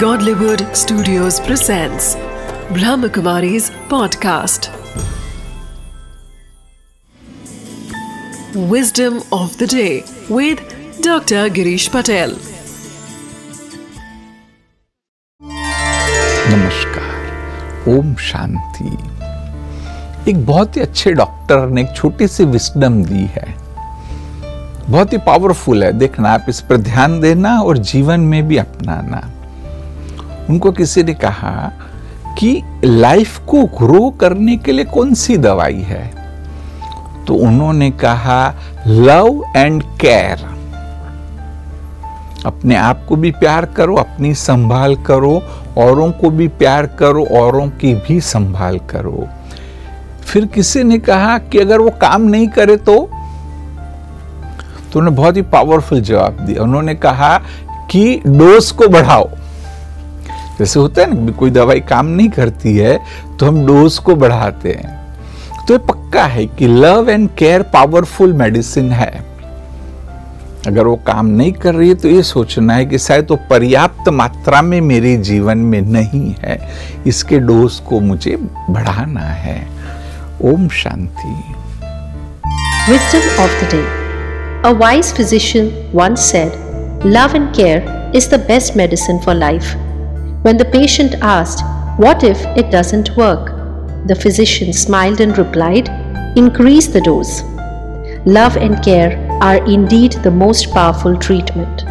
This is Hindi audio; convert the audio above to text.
Godlywood Studios presents Brahmakumari's podcast. Wisdom of the day with Dr. Girish Patel. नमस्कार ओम शांति एक बहुत ही अच्छे डॉक्टर ने एक छोटी सी विस्डम दी है बहुत ही पावरफुल है देखना आप इस पर ध्यान देना और जीवन में भी अपनाना उनको किसी ने कहा कि लाइफ को ग्रो करने के लिए कौन सी दवाई है? तो उन्होंने कहा, लव एंड केयर। अपने आप को भी प्यार करो, अपनी संभाल करो, औरों को भी प्यार करो, औरों की भी संभाल करो। फिर किसी ने कहा कि अगर वो काम नहीं करे तो? तो उन्होंने बहुत ही पावरफुल जवाब दिया। उन्होंने कहा कि डोज को बढ़ाओ। जैसे होता है ना कोई दवाई काम नहीं करती है तो हम डोज को बढ़ाते हैं। तो ये पक्का है कि love and care powerful medicine है। अगर वो काम नहीं कर रही है तो ये सोचना है कि शायद तो पर्याप्त मात्रा में मेरे जीवन में नहीं है। इसके डोज को मुझे बढ़ाना है। Om Shanti. Wisdom of the day. A wise physician once said, Love and care is the best medicine for life. When the patient asked, What if it doesn't work? The physician smiled and replied, Increase the dose. Love and care are indeed the most powerful treatment.